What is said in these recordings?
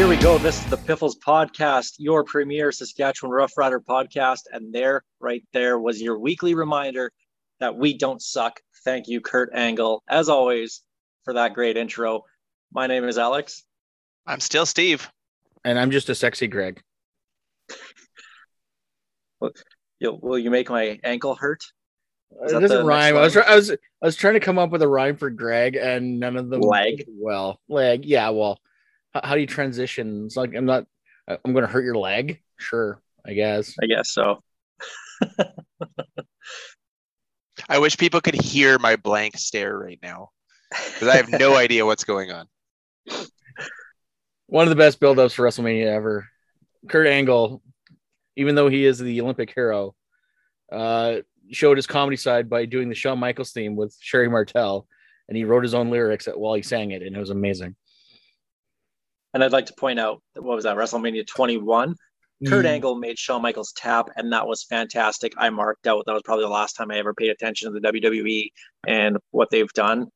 Here we go. This is the Piffles Podcast, your premier Saskatchewan Rough Rider podcast. And there, right there, was your weekly reminder that we don't suck. Thank you, Kurt Angle, as always, for that great intro. My name is Alex. I'm still Steve. and I'm just a sexy Greg. You'll, will you make my ankle hurt? Uh, is It doesn't rhyme. I was. I was I was trying to come up with a rhyme for Greg, and none of them. Leg? Well, leg. Yeah. Well, how, how do you transition? It's like I'm not. I'm going to hurt your leg. Sure, I guess. I guess so. I wish people could hear my blank stare right now because I have no idea what's going on. One of the best build-ups for WrestleMania ever. Kurt Angle, even though he is the Olympic hero, uh, showed his comedy side by doing the Shawn Michaels theme with Sherri Martel, and he wrote his own lyrics while he sang it, and it was amazing. And I'd like to point out that what was that, WrestleMania 21? Kurt Mm. Angle made Shawn Michaels tap, and that was fantastic. I marked out that was probably the last time I ever paid attention to the WWE and what they've done.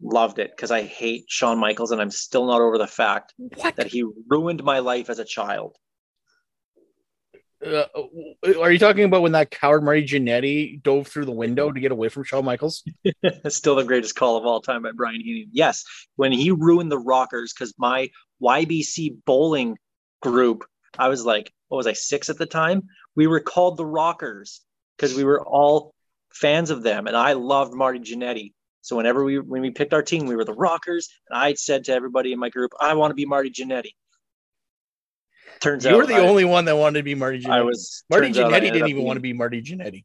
Loved it because I hate Shawn Michaels, and I'm still not over the fact that he ruined my life as a child. Uh, are you talking about when that coward Marty Jannetty dove through the window to get away from Shawn Michaels? still the greatest call of all time by Brian Heenan. Yes, when he ruined the Rockers, because my YBC bowling group, I was like, what was I, six at the time? We were called the Rockers because we were all fans of them, and I loved Marty Jannetty. So whenever we when we picked our team, we were the Rockers, and I said to everybody in my group, I want to be Marty Jannetty. Turns You out you were the I, only one that wanted to be Marty Jannetty. I was Marty turns out I Jannetty didn't even being- want to be Marty Jannetty.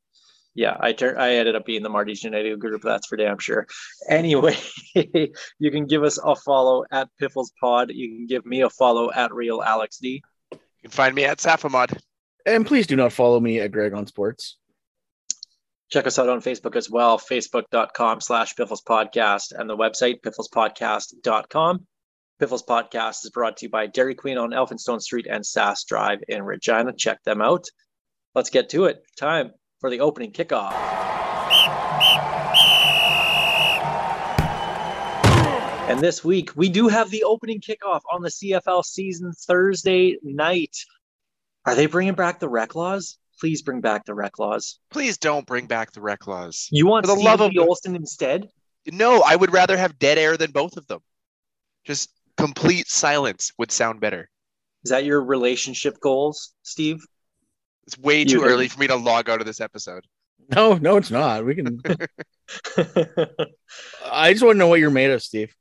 Yeah, I turned. I ended up being the Marty Jannetty group. That's for damn sure. Anyway, you can give us a follow at Piffles Pod. You can give me a follow at Real Alex D. You can find me at Safamod. And please do not follow me at Greg on Sports. Check us out on Facebook as well, facebook.com slash Piffles Podcast and the website pifflespodcast.com. Piffles Podcast is brought to you by Dairy Queen on Elphinstone Street and Sass Drive in Regina. Check them out. Let's get to it. Time for the opening kickoff. And this week, we do have the opening kickoff on the CFL season Thursday night. Are they bringing back the Reklaws? Please bring back the Reklaws. Please don't bring back the Reklaws. You want For the love of- B. Olsen instead? No, I would rather have dead air than both of them. Just complete silence would sound better. Is that your relationship goals, Steve? It's way too can- early for me to log out of this episode. No, no, it's not. We can. I just want to know what you're made of, Steve.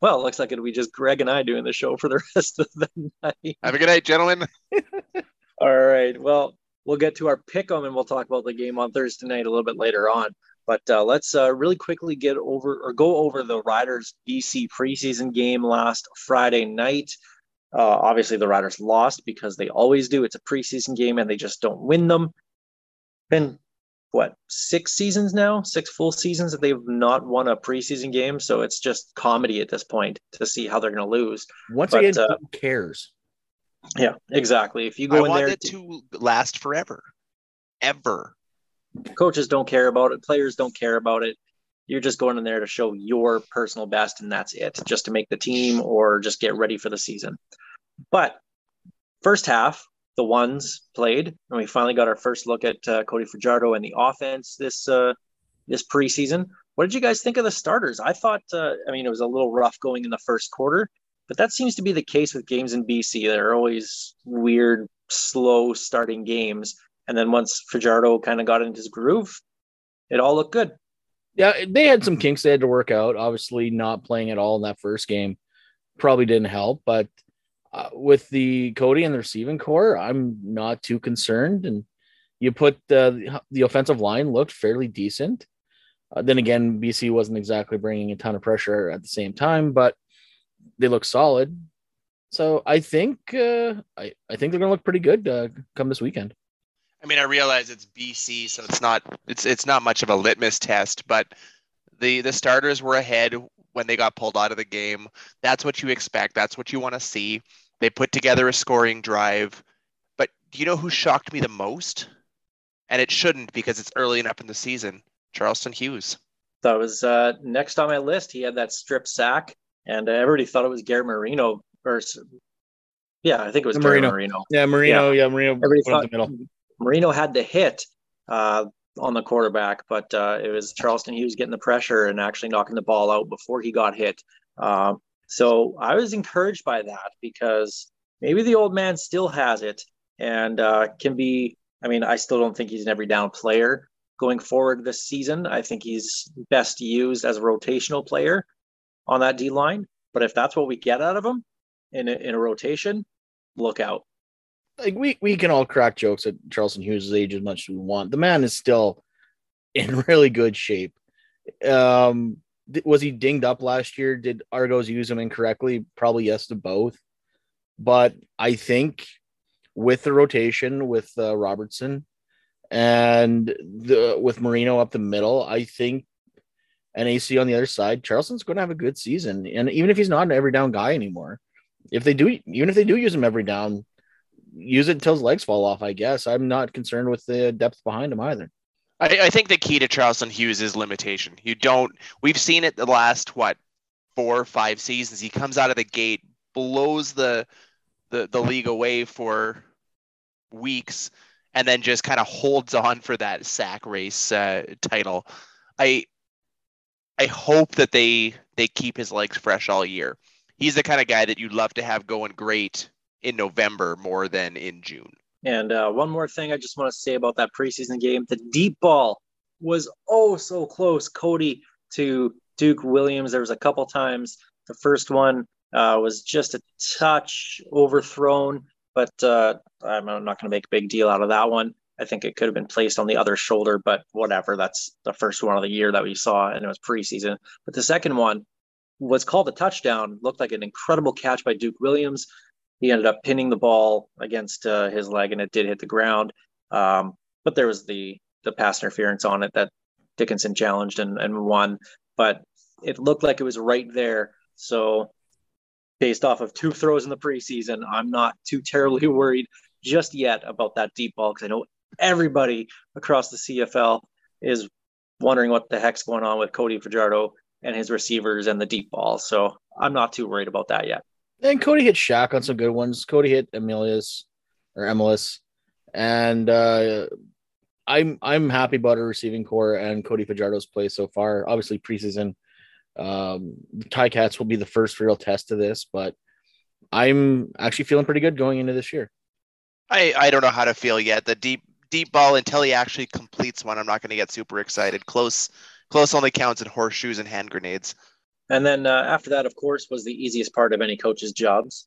well, it looks like it'll be just Greg and I doing the show for the rest of the night. Have a good night, gentlemen. All right. Well, we'll get to our pick 'em and we'll talk about the game on Thursday night a little bit later on. But uh, let's uh, really quickly get over or go over the Riders BC preseason game last Friday night. Uh, obviously, the Riders lost because they always do. It's a preseason game and they just don't win them. Been what six seasons now, six full seasons that they've not won a preseason game. So it's just comedy at this point to see how they're going to lose. Once But, again, uh, who cares? Yeah, exactly. If you I go in want there, it to last forever. Ever. coaches don't care about it players don't care about it you're just going in there to show your personal best and that's it just to make the team or just get ready for the season. But first half the ones played and we finally got our first look at uh, cody fajardo and the offense this uh, this preseason. What did you guys think of the starters? I thought uh, i mean it was a little rough going in the first quarter but that seems to be the case with games in bc they're always weird slow starting games. And then once Fajardo kind of got into his groove, it all looked good. Yeah, they had some kinks they had to work out. Obviously, not playing at all in that first game probably didn't help. But uh, with the Cody and the receiving corps, I'm not too concerned. And You put the the offensive line looked fairly decent. Uh, then again, BC wasn't exactly bringing a ton of pressure at the same time, but they look solid. So I think uh, I I think they're gonna look pretty good uh, come this weekend. I mean, I realize it's BC, so it's not it's it's not much of a litmus test, but the the starters were ahead when they got pulled out of the game. That's what you expect. That's what you want to see. They put together a scoring drive. But do you know who shocked me the most? And it shouldn't because it's early enough in the season. Charleston Hughes. That was uh, next on my list. He had that strip sack, and uh, everybody thought it was Garrett Marino. Or yeah, I think it was Marino. Marino. Yeah, Marino. Yeah, Marino. Everybody put in thought the middle. Marino had the hit uh, on the quarterback, but uh, it was Charleston Hughes getting the pressure and actually knocking the ball out before he got hit. Um, so I was encouraged by that because maybe the old man still has it and uh, can be. I mean, I still don't think he's an every down player going forward this season. I think he's best used as a rotational player on that D line. But if that's what we get out of him in a, in a rotation, look out. Like we we can all crack jokes at Charleston Hughes' age as much as we want. The man is still in really good shape. Um, th- was he dinged up last year? Did Argos use him incorrectly? Probably yes to both. But I think with the rotation with uh, Robertson and the with Marino up the middle, I think and AC on the other side, Charleston's going to have a good season. And even if he's not an every down guy anymore, if they do, even if they do use him every down, use it until his legs fall off. I guess I'm not concerned with the depth behind him either. I, I think the key to Charleston Hughes is limitation. You don't. We've seen it the last what four or five seasons. He comes out of the gate, blows the the the league away for weeks, and then just kind of holds on for that sack race uh, title. I I hope that they they keep his legs fresh all year. He's the kind of guy that you'd love to have going great in November more than in June. And uh, one more thing I just want to say about that preseason game the deep ball was oh so close, Cody, to Duke Williams. There was a couple times. The first one uh, was just a touch overthrown, but uh, I'm not going to make a big deal out of that one. I think it could have been placed on the other shoulder, but whatever. That's the first one of the year that we saw, and it was preseason. But the second one was called a touchdown. Looked like an incredible catch by Duke Williams he ended up pinning the ball against uh, his leg and it did hit the ground. Um, but there was the the pass interference on it that Dickenson challenged and, and won. But it looked like it was right there. So based off of two throws in the preseason, I'm not too terribly worried just yet about that deep ball because I know everybody across the CFL is wondering what the heck's going on with Cody Fajardo and his receivers and the deep ball. So I'm not too worried about that yet. And Cody hit Shaq on some good ones. Cody hit Emilius or Emilus, and uh, I'm I'm happy about our receiving corps and Cody Fajardo's play so far. Obviously, preseason, um, the Ticats will be the first real test of this, but I'm actually feeling pretty good going into this year. I, I don't know how to feel yet. The deep deep ball until he actually completes one, I'm not going to get super excited. Close close only counts in horseshoes and hand grenades. And then uh, after that, of course, was the easiest part of any coach's jobs,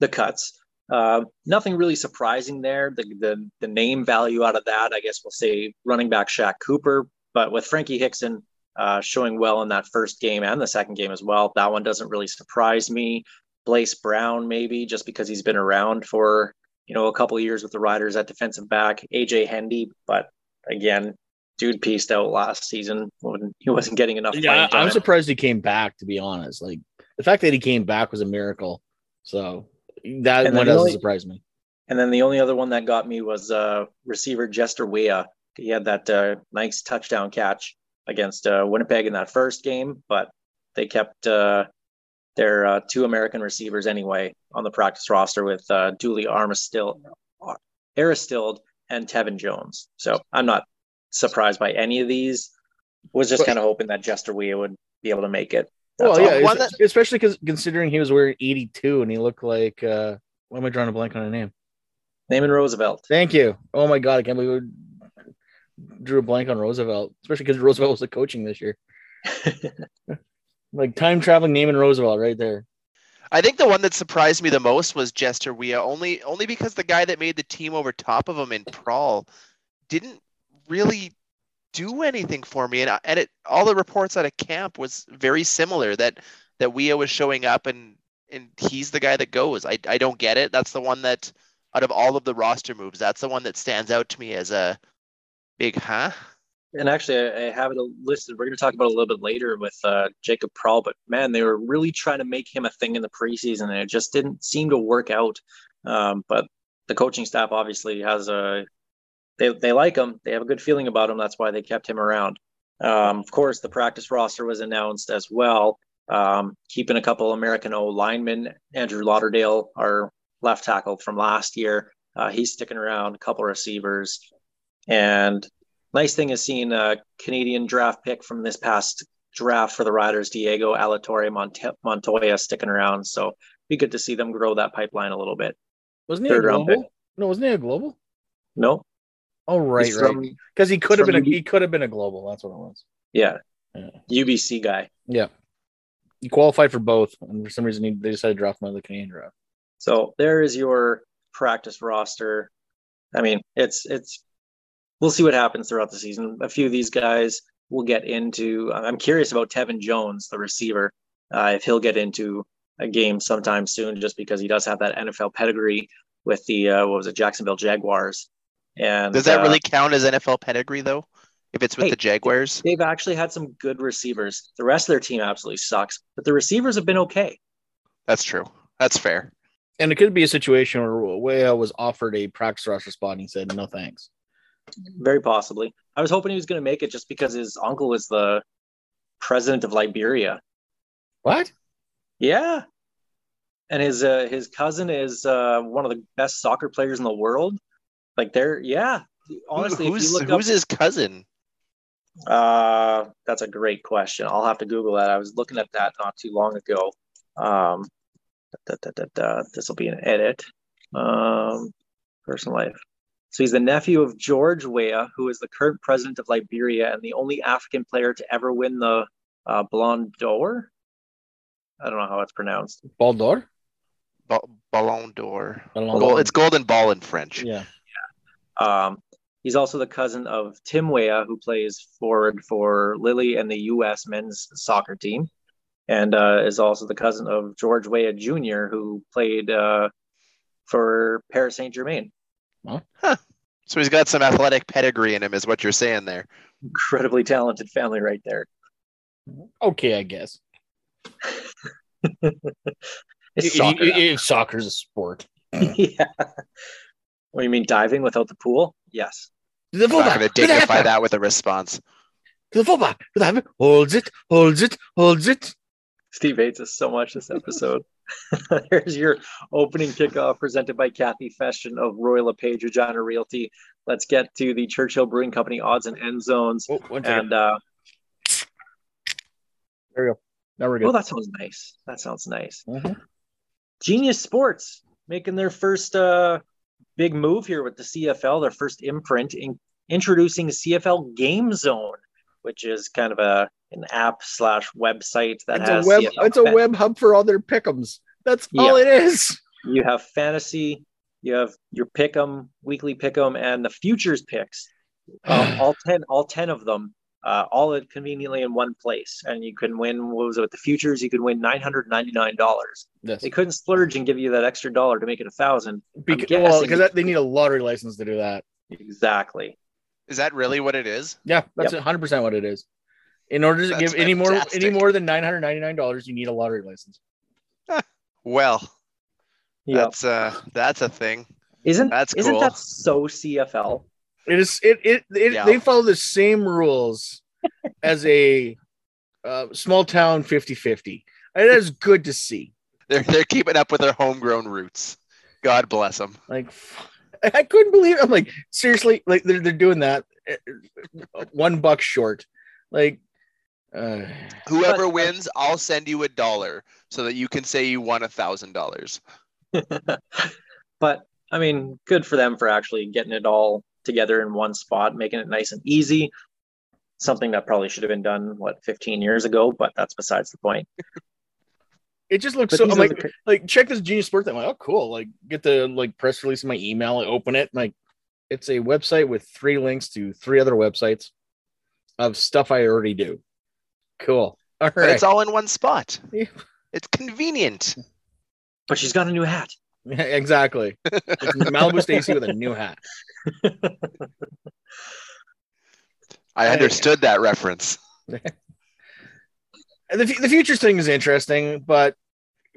the cuts. Uh, nothing really surprising there. The, the the name value out of that, I guess we'll say running back Shaq Cooper, but with Frankie Hickson uh, showing well in that first game and the second game as well, that one doesn't really surprise me. Blaze Brown, maybe just because he's been around for you know a couple years with the Riders at defensive back. AJ Hendy, but again, dude pieced out last season when he wasn't getting enough. Yeah. I'm surprised he came back. To be honest, like the fact that he came back was a miracle. So that one doesn't only- surprise me. And then the only other one that got me was uh, receiver Jester Weah. He had that uh, nice touchdown catch against uh, Winnipeg in that first game, but they kept uh, their uh, two American receivers anyway on the practice roster with uh, Dooley Armistill, Aristilled and Tevin Jones. So I'm not surprised by any of these. Was just kind of hoping that Jester Weah would be able to make it. Well, yeah, all. One es- especially because considering he was wearing 82 and he looked like uh why am I drawing a blank on a name? Naaman Roosevelt. Thank you. Oh my god, I can't believe we drew a blank on Roosevelt, especially because Roosevelt was the coaching this year. Like time traveling Naaman Roosevelt right there. I think the one that surprised me the most was Jester Weah, only only because the guy that made the team over top of him in Prawl didn't really do anything for me. And and it all the reports out of camp was very similar that that Weah was showing up and and he's the guy that goes. I I don't get it. That's the one that out of all of the roster moves, that's the one that stands out to me as a big huh. And actually, I, have it listed. We're going to talk about a little bit later with uh, Jacob Prawl, but man, they were really trying to make him a thing in the preseason, and it just didn't seem to work out. Um, but the coaching staff obviously has a they they like him. They have a good feeling about him. That's why they kept him around. Um, of course, the practice roster was announced as well. Um, keeping a couple American O linemen, Andrew Lauderdale, our left tackle from last year, uh, he's sticking around. A couple receivers, and nice thing is seeing a Canadian draft pick from this past draft for the Riders, Diego Alatorre Monte- Montoya, sticking around. So be good to see them grow that pipeline a little bit. Wasn't he a Third round global? No, wasn't he a global? No, Oh, right, he's right. Because he could have been a, he could have been a global. That's what it was. yeah, Yeah. UBC guy. Yeah. He qualified for both, and for some reason he, they decided to draft him out of the Canadian draft. So there is your practice roster. I mean, it's it's we'll see what happens throughout the season. A few of these guys will get into. I'm curious about Tevin Jones, the receiver, uh, if he'll get into a game sometime soon, just because he does have that NFL pedigree with the uh, what was it, Jacksonville Jaguars. And Does that uh, really count as NFL pedigree though? If it's with Hey, the Jaguars? They've actually had some good receivers. The rest of their team absolutely sucks, but the receivers have been okay. That's true. That's fair. And it could be a situation where Weah was offered a practice roster spot and he said, no thanks. Very possibly. I was hoping he was going to make it just because his uncle is the president of Liberia. What? Yeah. And his uh, his cousin is uh, one of the best soccer players in the world. Like they're yeah. Honestly, who's if you look who's up, his cousin? uh, that's a great question. I'll have to Google that. I was looking at that not too long ago. Um, this will be an edit. Um, personal life. So he's the nephew of George Weah, who is the current president of Liberia and the only African player to ever win the uh, Ballon d'Or. I don't know how it's pronounced. Baldor? Ba- Ballon d'Or. Ballon Gold, d'Or. it's golden ball in French. Yeah. Um, he's also the cousin of Tim Weah, who plays forward for Lille and the U.S. men's soccer team, and uh, is also the cousin of George Weah Jr., who played uh, for Paris Saint Germain. So he's got some athletic pedigree in him, is what you're saying there. Incredibly talented family right there. Okay, I guess. It's It- soccer. it- it- soccer's a sport. yeah. What do you mean diving without the pool? Yes. To the I'm not going to to dignify that with a response. The fullback. To the. Holds it. Holds it. Holds it. Steve hates us so much this episode. Here's your opening kickoff presented by Kathy Festion of Royal LePage Regina Realty. Let's get to the Churchill Brewing Company odds and end zones. Oh, one second. And uh, there we go. Now we're good. oh, that sounds nice. That sounds nice. Mhm. Genius Sports making their first uh, big move here with the CFL, their first imprint in introducing CFL Game Zone, which is kind of a an app slash website that It's has a web. CFL It's a web hub for all their pickums. That's Yeah. all it is. you have fantasy, you have your pick'em, weekly pick'em, and the futures picks. Um, all ten, all ten of them, uh, all at conveniently in one place, and you can win. What was it with the futures? You could win nine hundred ninety nine dollars. Yes. They couldn't splurge and give you that extra dollar to make it a thousand. Because, well, because they need a lottery license to do that. Exactly. Is that really what it is? Yeah, that's a hundred percent what it is. In order to That's give any more any more than nine hundred ninety nine dollars, you need a lottery license. Well, Yeah. that's uh that's a thing. Isn't that's isn't that so CFL? It is it it, it Yeah. they follow the same rules as a uh, small town 50-50. And that is good to see. They're they're keeping up with their homegrown roots. God bless them. Like I couldn't believe it. I'm like seriously like they're they're doing that uh, one buck short. Like uh, Whoever But- wins, I'll send you a dollar so that you can say you won a thousand dollars. but I mean, good for them for actually getting it all together in one spot, making it nice and easy. Something that probably should have been done what 15 years ago, but that's besides the point. it just looks But so I'm like the- like check this genius sport thing. I'm like, oh cool. Like get the like press release in my email, I open it, like It's a website with three links to three other websites of stuff I already do. Cool. All But it's all in one spot. Yeah. It's convenient. But she's got a new hat. exactly. Malibu Stacy with a new hat. I understood that reference. The, fu- the future thing is interesting, but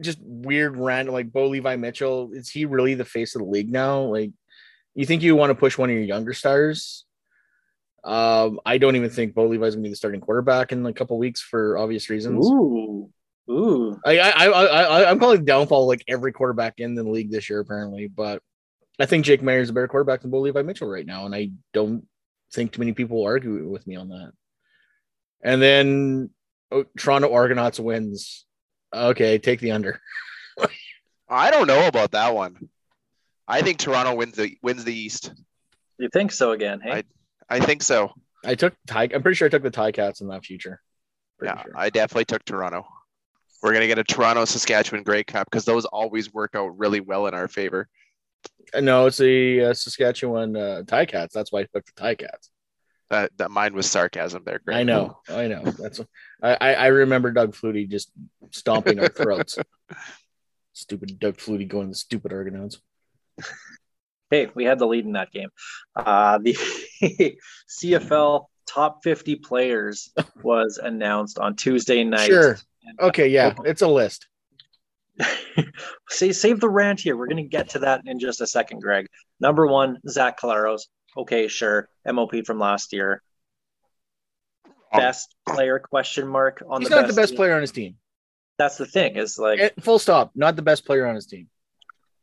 just weird random like Bo Levi Mitchell. Is he really the face of the league now? Like, you think you want to push one of your younger stars? Um, I don't even think Bo Levi's gonna be the starting quarterback in a couple weeks for obvious reasons. Ooh. Ooh. I, I, I, I, I'm calling downfall like every quarterback in the league this year, apparently. But I think Jake Maier is a better quarterback than Bo Levi Mitchell right now, and I don't think too many people will argue with me on that. And then oh, Toronto Argonauts wins. Okay, take the under. I don't know about that one. I think Toronto wins the wins the East. You think so again? Hey, I think so. I took Ty. I'm pretty sure I took the Ticats in that future. Pretty yeah, sure. I definitely took Toronto. We're gonna get a Toronto Saskatchewan Grey Cup because those always work out really well in our favor. Uh, no, it's the uh, Saskatchewan uh, Ticats. That's why I picked the Ticats. That that mine was sarcasm there. Greg. I know, I know. That's I, I I remember Doug Flutie just stomping our throats. stupid Doug Flutie going to the stupid Argonauts. hey, we had the lead in that game. Uh, the CFL top 50 players was announced on Tuesday night. Sure. Okay, yeah, it's a list. Save the rant here. We're going to get to that in just a second, Greg. Number one, Zach Collaros. Okay, sure. MOP from last year. Best player question mark on He's the not best the best team. player on his team. That's the thing is like, Eh, Full stop. Not the best player on his team.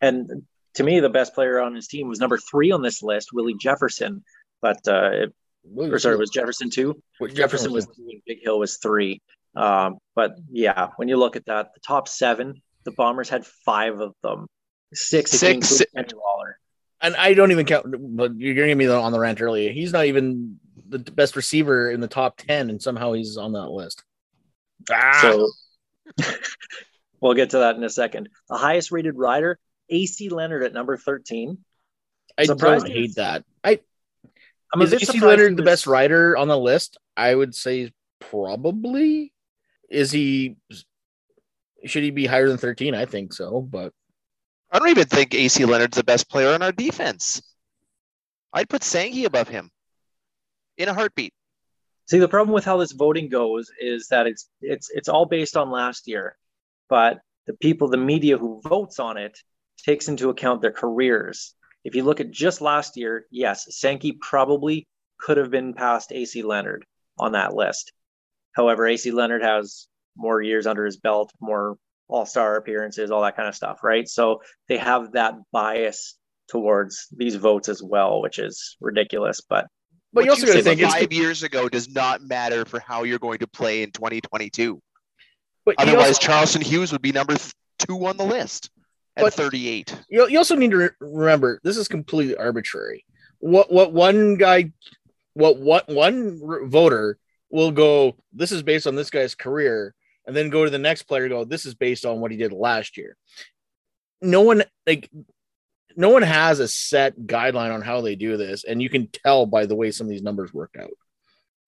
and to me, the best player on his team was number three on this list, Willie Jefferson. But uh, it, or sorry, was Jefferson two? Jefferson was two and Bighill was three. Um, but yeah, when you look at that, the top seven, the Bombers had five of them. Six, Six. include Waller. and I don't even count. But you're giving me the, on the rant earlier. He's not even the best receiver in the top ten, and somehow he's on that list. Ah, So we'll get to that in a second. The highest rated rider, AC Leonard at number 13. I surprised don't hate that. I I'm is AC Leonard the best rider on the list? I would say probably. Is he? Should he be higher than thirteen? I think so, but I don't even think AC Leonard's the best player on our defense. I'd put Sankey above him in a heartbeat. See, the problem with how this voting goes is that it's it's it's all based on last year, but the people, the media who votes on it, takes into account their careers. If you look at just last year, yes, Sankey probably could have been past AC Leonard on that list. However, AC Leonard has more years under his belt, more All Star appearances, all that kind of stuff, right? So they have that bias towards these votes as well, which is ridiculous. But but you also got to think it's five years ago does not matter for how you're going to play in 2022. but Otherwise, also- Charleston Hughes would be number two on the list at But- 38. you, you also need to re- remember this is completely arbitrary. What what one guy, what what one voter will go. This is based on this guy's career, and then go to the next player. and Go. This is based on what he did last year. No one like. No one has a set guideline on how they do this, and you can tell by the way some of these numbers work out.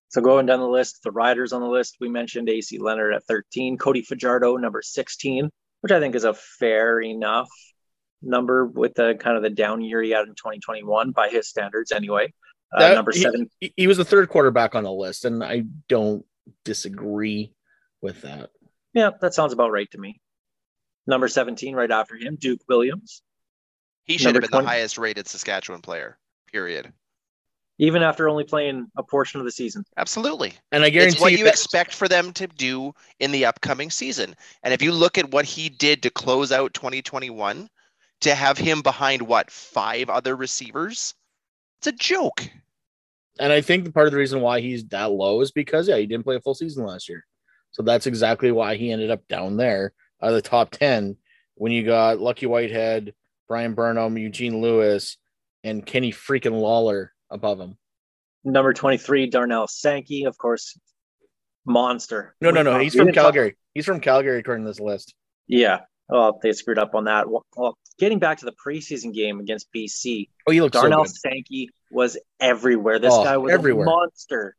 So going down the list, the riders on the list, we mentioned AC Leonard at 13, Cody Fajardo number 16, which I think is a fair enough number with the kind of the down year he had in 2021 by his standards anyway. Uh, That- number seven, He, he was the third quarterback on the list, and I don't disagree with that. yeah, that sounds about right to me. Number 17, right after him, Duke Williams. He should have been 20. the highest rated Saskatchewan player, period. Even after only playing a portion of the season. Absolutely. And I guarantee It's what you that- expect for them to do in the upcoming season. And if you look at what he did to close out 2021, to have him behind what, five other receivers? It's a joke. And I think part of the reason why he's that low is because yeah, he didn't play a full season last year. So that's exactly why he ended up down there out of the top 10 when you got Lucky Whitehead, Bryan Burnham, Eugene Lewis, and Kenny freaking Lawler above him. Number 23, Darnell Sankey, of course, monster. No, no, no. He's from talk- Calgary. He's from Calgary according to this list. Yeah, Well, they screwed up on that. Well, getting back to the preseason game against BC, Oh, he looks so Darnell good. Sankey was everywhere. This Oh, guy was everywhere. a monster.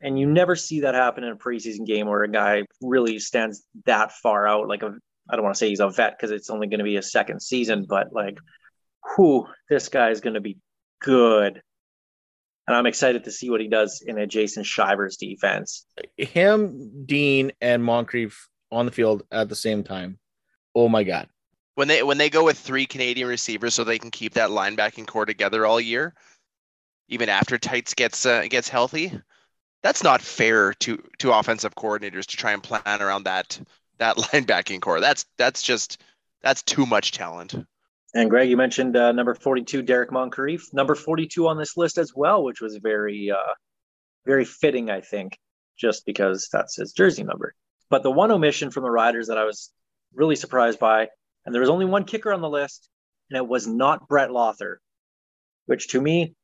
And you never see that happen in a preseason game where a guy really stands that far out. Like a, I don't want to say he's a vet because it's only going to be a second season, but like, who this guy is going to be good. And I'm excited to see what he does in a Jason Shivers defense. Him, Dean, and Moncrief on the field at the same time. Oh my god. When they when they go with three Canadian receivers so they can keep that linebacking corps together all year, even after Teitz gets uh, gets healthy, that's not fair to to offensive coordinators to try and plan around that that linebacking corps. That's that's just that's too much talent. And Greg, you mentioned uh, number 42, Derrick Moncrief, number 42 on this list as well, which was very, uh, very fitting, I think, just because that's his jersey number. But the one omission from the Riders that I was really surprised by, and there was only one kicker on the list, and it was not Brett Lauther, which to me,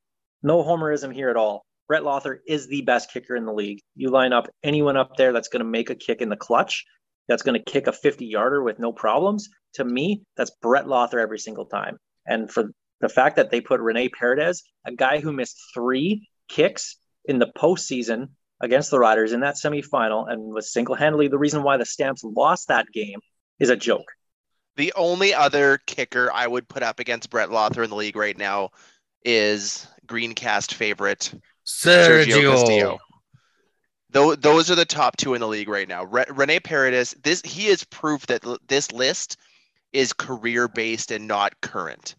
no homerism here at all. Brett Lauther is the best kicker in the league. You line up anyone up there that's going to make a kick in the clutch, that's going to kick a 50 yarder with no problems. To me, that's Brett Lauther every single time. And for the fact that they put Rene Paredes, a guy who missed three kicks in the postseason against the Riders in that semifinal and was single handedly the reason why the Stamps lost that game, is a joke. The only other kicker I would put up against Brett Lauther in the league right now is Greencast favorite Sergio Castillo. Tho- those are the top two in the league right now. Re- Rene Paredes, this he is proof that l- this list is career based and not current.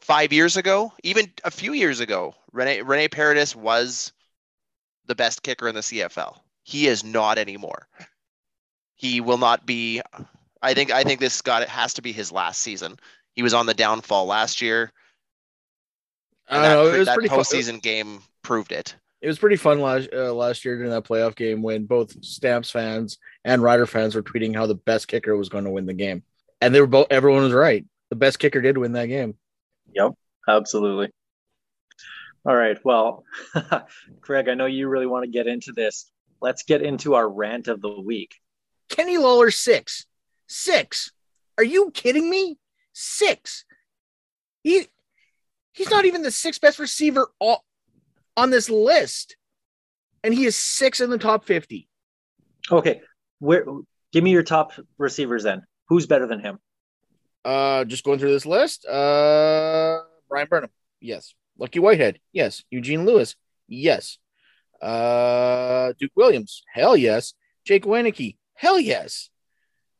Five years ago, even a few years ago, Rene Rene Paredes was the best kicker in the CFL. He is not anymore. He will not be. I think. I think this got it has to be his last season. He was on the downfall last year. I And don't know. that, uh, It was that pretty fun. postseason game proved it. It was pretty fun last uh, last year during that playoff game when both Stamps fans and Rider fans were tweeting how the best kicker was going to win the game, and they were both. Everyone was right. The best kicker did win that game. Yep, absolutely. All right. Well, Craig, I know you really want to get into this. Let's get into our rant of the week. Kenny Lawler six, six. Are you kidding me? Six. He he's not even the sixth best receiver all, on this list, and he is six in the top fifty. Okay, where? Give me your top receivers then. Who's better than him? Uh, just going through this list. Uh, Bryan Burnham, yes. Lucky Whitehead, yes. Eugene Lewis, yes. Uh, Duke Williams, hell yes. Jake Wieneke, hell yes.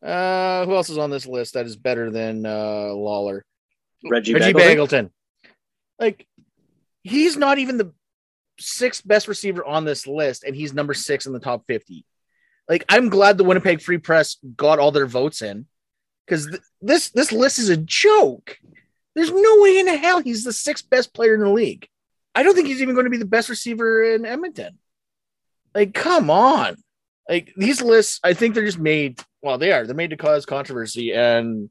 Uh, who else is on this list that is better than uh Lawler? Reggie, Reggie Begelton? Bagleton. Like, he's not even the sixth best receiver on this list, and he's number six in the top 50. Like, I'm glad the Winnipeg Free Press got all their votes in because th- this this list is a joke. There's no way in the hell he's the sixth best player in the league. I don't think he's even going to be the best receiver in Edmonton. Like, come on. Like these lists, I think they're just made. Well, they are. They're made to cause controversy, and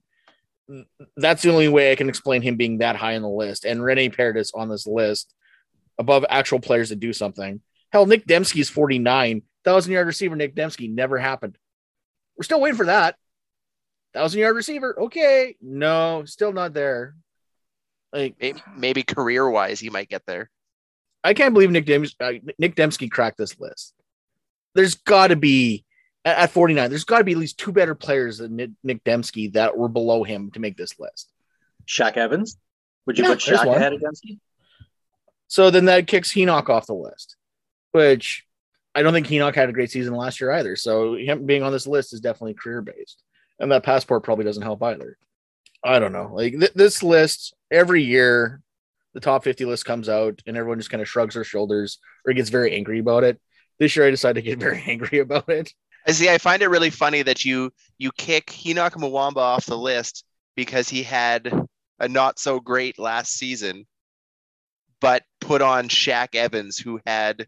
that's the only way I can explain him being that high on the list. And Rene Paredes on this list above actual players that do something. Hell, Nick Demski's 49. Thousand yard receiver Nick Demski never happened. We're still waiting for that. Thousand yard receiver. Okay. No, still not there. Like Maybe, maybe career wise, he might get there. I can't believe Nick Dems- uh, Nick Demski cracked this list. There's got to be at, at 49. There's got to be at least two better players than Nick, Nick Demski that were below him to make this list. Shaq Evans. Would you Yeah, put there's Shaq ahead of Demski? So then that kicks Henoc off the list, which I don't think Henoc had a great season last year either. So him being on this list is definitely career based, and that passport probably doesn't help either. I don't know. Like th- this list every year, the top 50 list comes out, and everyone just kind of shrugs their shoulders or gets very angry about it. This year, I decided to get very angry about it. I see. I find it really funny that you you kick Henoc Muamba off the list because he had a not so great last season, but put on Shaq Evans, who had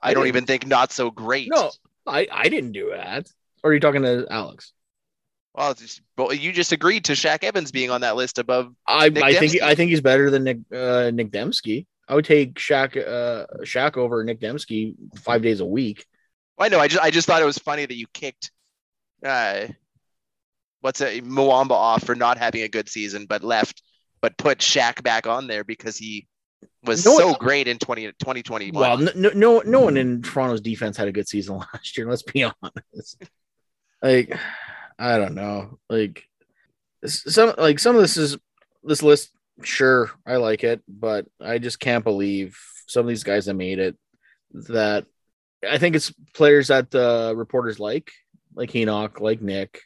I, I don't even think not so great. No, I, I didn't do that. Or are you talking to Alex? well, just, but you just agreed to Shaq Evans being on that list above. I, Nick I think I think he's better than Nick uh, Nick Demski. I would take Shaq uh, Shaq over Nick Demski five days a week. I know. I just I just thought it was funny that you kicked uh, what's a Muamba off for not having a good season, but left, but put Shaq back on there because he was No, so great in 20, 2021. Well, no, no, no, one in Toronto's defense had a good season last year. Let's be honest. Like, I don't know. Like, some like some of this is this list. Sure, I like it, but I just can't believe some of these guys that made it. That I think it's players that the reporters like, like Enoch, like Nick,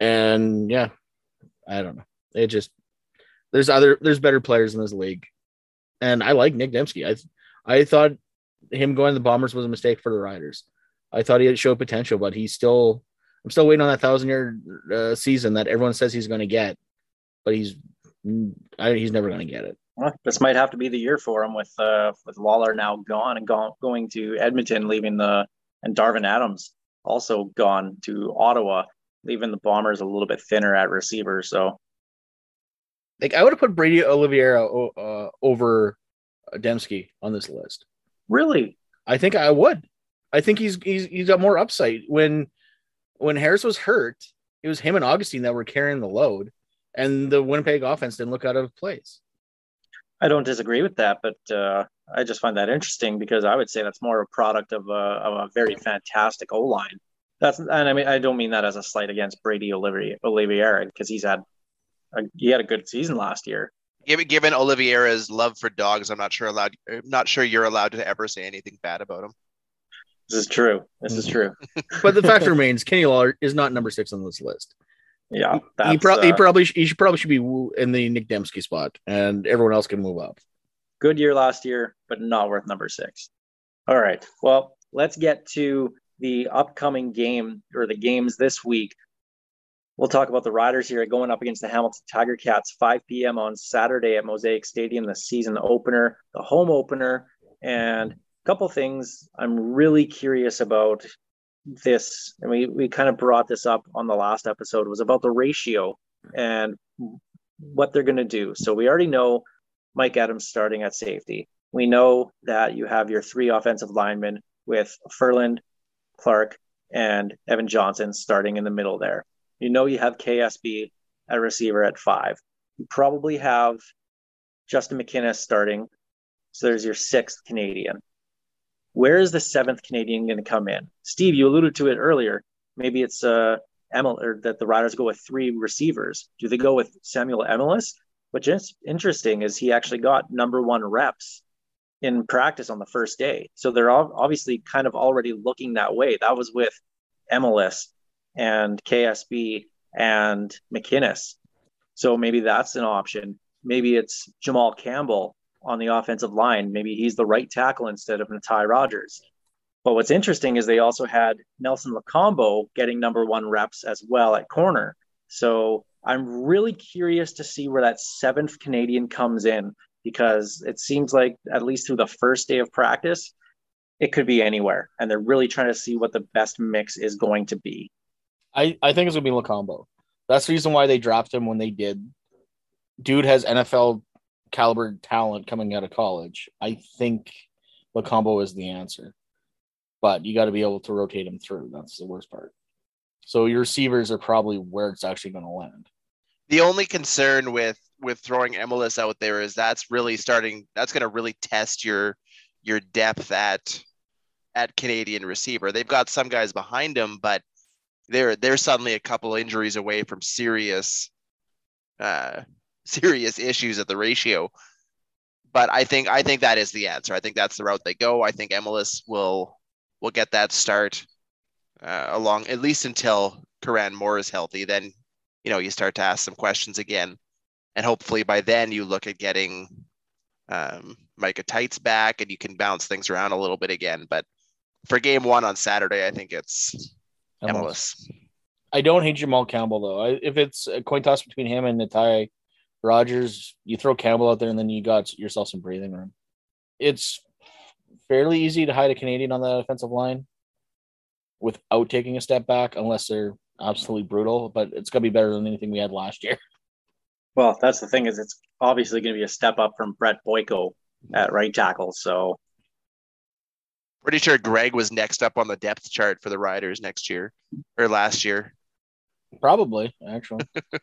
and yeah, I don't know. It just there's other there's better players in this league, and I like Nick Demski. I I thought him going to the Bombers was a mistake for the Riders. I thought he had showed potential, but he's still. I'm still waiting on that thousand yard uh, season that everyone says he's going to get, but he's I, he's never going to get it. Well, this might have to be the year for him with uh, with Lawler now gone and gone, going to Edmonton, leaving the and Darvin Adams also gone to Ottawa, leaving the Bombers a little bit thinner at receiver. So Like I would have put Brady Oliveira uh, over Demski on this list. really, I think I would. I think he's he's he's got more upside. When when Harris was hurt, it was him and Augustine that were carrying the load, and the Winnipeg offense didn't look out of place. I don't disagree with that, but uh, I just find that interesting because I would say that's more a product of a, of a very fantastic O line. That's and I mean I don't mean that as a slight against Brady Olivier because he's had he had a good season last year. given given Oliveira's love for dogs, I'm not sure allowed. I'm not sure you're allowed to ever say anything bad about him. This is true. This is true. But the fact remains, Kenny Lawler is not number six on this list. Yeah, he, that's, pro- he uh, probably sh- he should probably should be in the Nick Demski spot, and everyone else can move up. good year last year, but not worth number six. All right. Well, let's get to the upcoming game or the games this week. We'll talk about the Riders here going up against the Hamilton Tiger Cats, 5 p.m. on Saturday at Mosaic Stadium, the season opener, the home opener, and a couple things I'm really curious about this. And we, we kind of brought this up on the last episode was about the ratio and what they're going to do. So we already know Mike Adams starting at safety. We know that you have your three offensive linemen with Ferland, Clark, and Evan Johnson starting in the middle there. You know you have KSB at receiver at five. You probably have Justin McInnis starting. So there's your sixth Canadian. Where is the seventh Canadian going to come in? Steve, you alluded to it earlier. Maybe it's uh, Emil, or that the Riders go with three receivers. Do they go with Samuel Emilus? Which is interesting is he actually got number one reps in practice on the first day. So they're all obviously kind of already looking that way. That was with Emilus and KSB and McInnis. So maybe that's an option. Maybe it's Jamal Campbell on the offensive line. Maybe he's the right tackle instead of Natai Rogers. But what's interesting is they also had Nelson Lokombo getting number one reps as well at corner. So I'm really curious to see where that seventh Canadian comes in because it seems like at least through the first day of practice, it could be anywhere. And they're really trying to see what the best mix is going to be. I, I think it's gonna be Lokombo. That's the reason why they dropped him when they did. Dude has NFL caliber talent coming out of college. I think Lokombo is the answer. But you got to be able to rotate him through. That's the worst part. So your receivers are probably where it's actually going to land. The only concern with with throwing Emilus out there is that's really starting. That's going to really test your your depth at at Canadian receiver. They've got some guys behind him, but they're they're suddenly a couple injuries away from serious uh serious issues at the ratio. But I think I think that is the answer. I think that's the route they go. I think Emilus will will get that start uh, along at least until Kyran Moore is healthy. Then you know you start to ask some questions again, and hopefully by then you look at getting um, Micah Teitz back, and you can bounce things around a little bit again. But for game one on Saturday, I think it's Emilus. I don't hate Jamal Campbell though. I, if it's a coin toss between him and Natai Rogers, you throw Campbell out there and then you got yourself some breathing room. It's fairly easy to hide a Canadian on that offensive line without taking a step back, unless they're absolutely brutal. But it's gonna be better than anything we had last year. Well, that's the thing is it's obviously going to be a step up from Brett Boyko at right tackle. So Pretty sure Greg was next up on the depth chart for the Riders next year or last year. Probably, actually.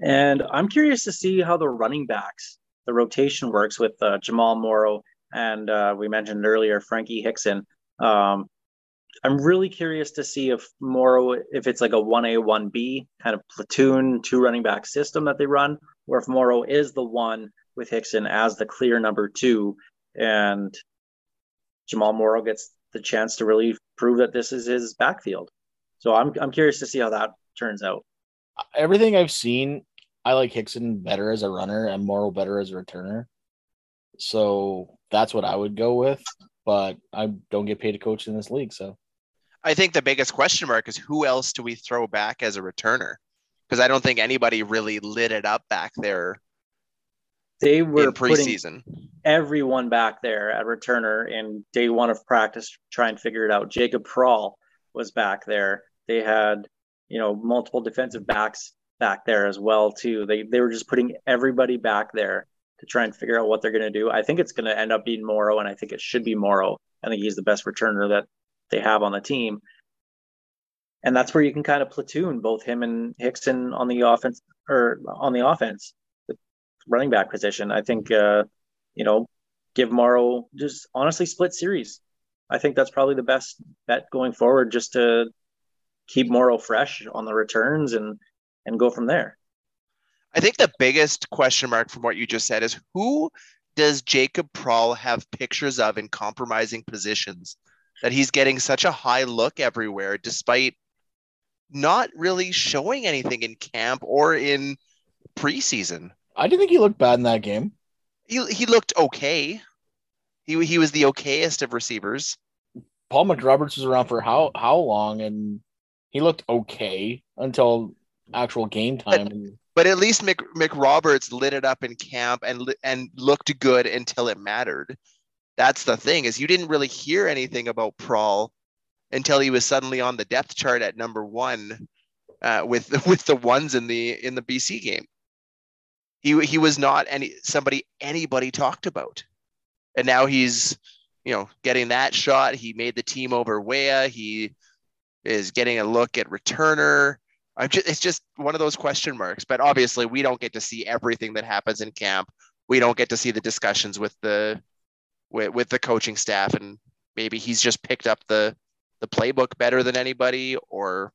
And I'm curious to see how the running backs, the rotation works with uh, Jamal Morrow and uh, we mentioned earlier Frankie Hickson. Um, I'm really curious to see if Morrow, if it's like a 1A, 1B kind of platoon, two running back system that they run, or if Morrow is the one with Hickson as the clear number two. And Jamal Morrow gets the chance to really prove that this is his backfield. So I'm, I'm curious to see how that turns out. Everything I've seen, I like Hickson better as a runner and Morrow better as a returner. So that's what I would go with. But I don't get paid to coach in this league, so I think the biggest question mark is who else do we throw back as a returner? Because I don't think anybody really lit it up back there They were in putting preseason. everyone back there at returner in day one of practice to try and figure it out. Jacob Prawl was back there. They had, you know, multiple defensive backs back there as well too. They they were just putting everybody back there to try and figure out what they're going to do. I think it's going to end up being Morrow, and I think it should be Morrow. I think he's the best returner that they have on the team. And that's where you can kind of platoon both him and Hickson on the offense or on the offense, running back position. I think, uh, you know, give Morrow just honestly split series. I think that's probably the best bet going forward, just to keep Morrow fresh on the returns and and go from there. I think the biggest question mark from what you just said is who does Jacob Prawl have pictures of in compromising positions that he's getting such a high look everywhere despite not really showing anything in camp or in preseason. I didn't think he looked bad in that game. He he looked okay. He he was the okayest of receivers. Paul McRoberts was around for how how long, and he looked okay until actual game time. And But at least Mick, McRoberts lit it up in camp and and looked good until it mattered. That's the thing is you didn't really hear anything about Prawl until he was suddenly on the depth chart at number one uh, with the, with the ones in the in the BC game. He he was not any somebody anybody talked about, and now he's you know getting that shot. He made the team over Weah. He is getting a look at returner. I'm just, it's just one of those question marks. But obviously, we don't get to see everything that happens in camp. We don't get to see the discussions with the with, with the coaching staff, and maybe he's just picked up the the playbook better than anybody, or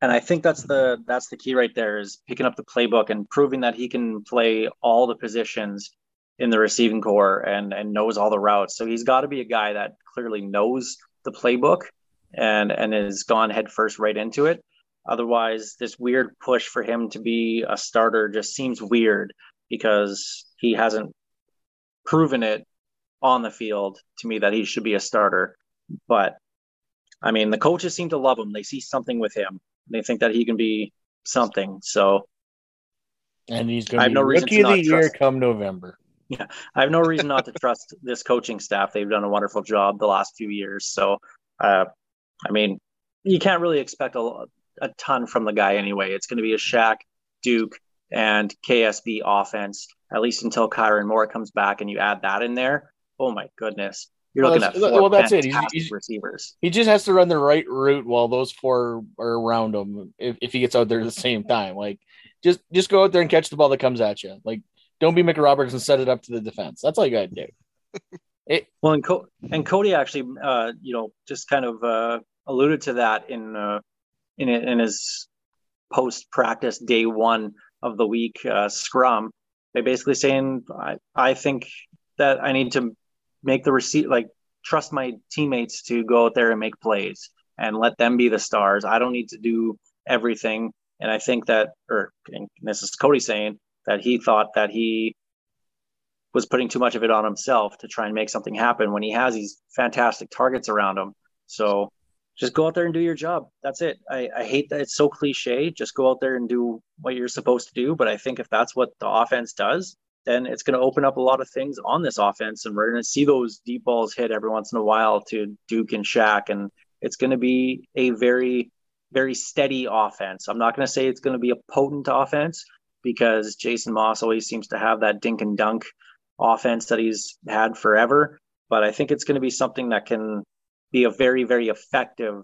And I think that's the that's the key right there is picking up the playbook and proving that he can play all the positions in the receiving corps and and knows all the routes. So he's got to be a guy that clearly knows the playbook and and has gone headfirst right into it. Otherwise, this weird push for him to be a starter just seems weird because he hasn't proven it on the field to me that he should be a starter. But I mean, the coaches seem to love him. They see something with him. They think that he can be something. So and he's going to be no reason rookie of the year trust- come November. Yeah, I have no reason not to trust this coaching staff. They've done a wonderful job the last few years. So, uh, I mean, you can't really expect a, a ton from the guy anyway. It's going to be a Shaq, Duke, and KSB offense, at least until Kyran Moore comes back and you add that in there. Oh my goodness. You're Well, looking at that's- four well, that's it. He's- he's- receivers. He just has to run the right route while those four are around him. If, if he gets out there at the same time, like just just go out there and catch the ball that comes at you. Like don't be McRoberts and set it up to the defense. That's all you got to do. Well, and, Co- and Cody actually, uh, you know, just kind of uh, alluded to that in uh, in in his post practice day one of the week uh, scrum. By basically saying, I I think that I need to make the receipt like trust my teammates to go out there and make plays and let them be the stars. I don't need to do everything. And I think that, or this is Cody saying that he thought that he was putting too much of it on himself to try and make something happen when he has these fantastic targets around him. So just go out there and do your job. That's it. I, I hate that it's so cliche. Just go out there and do what you're supposed to do. But I think if that's what the offense does, then it's going to open up a lot of things on this offense. And we're going to see those deep balls hit every once in a while to Duke and Shaq. And it's going to be a very, very steady offense. I'm not going to say it's going to be a potent offense because Jason Maas always seems to have that dink and dunk offense that he's had forever. But I think it's going to be something that can be a very, very effective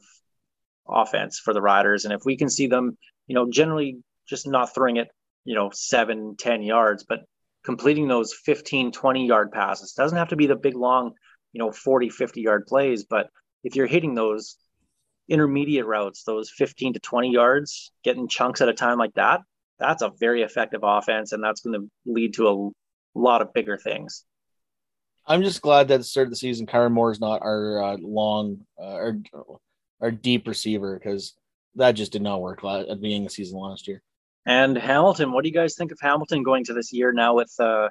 offense for the Riders. And if we can see them, you know, generally just not throwing it, you know, seven, 10 yards, but completing those 15, 20 yard passes. Doesn't have to be the big, long, you know, 40, 50 yard plays, but if you're hitting those intermediate routes, those 15 to 20 yards, getting chunks at a time like that, that's a very effective offense. And that's going to lead to a lot of bigger things. I'm just glad that at the start of the season, Kyran Moore is not our uh, long, uh, our, our deep receiver because that just did not work at the beginning of the season last year. And Hamilton, what do you guys think of Hamilton going to this year now with uh,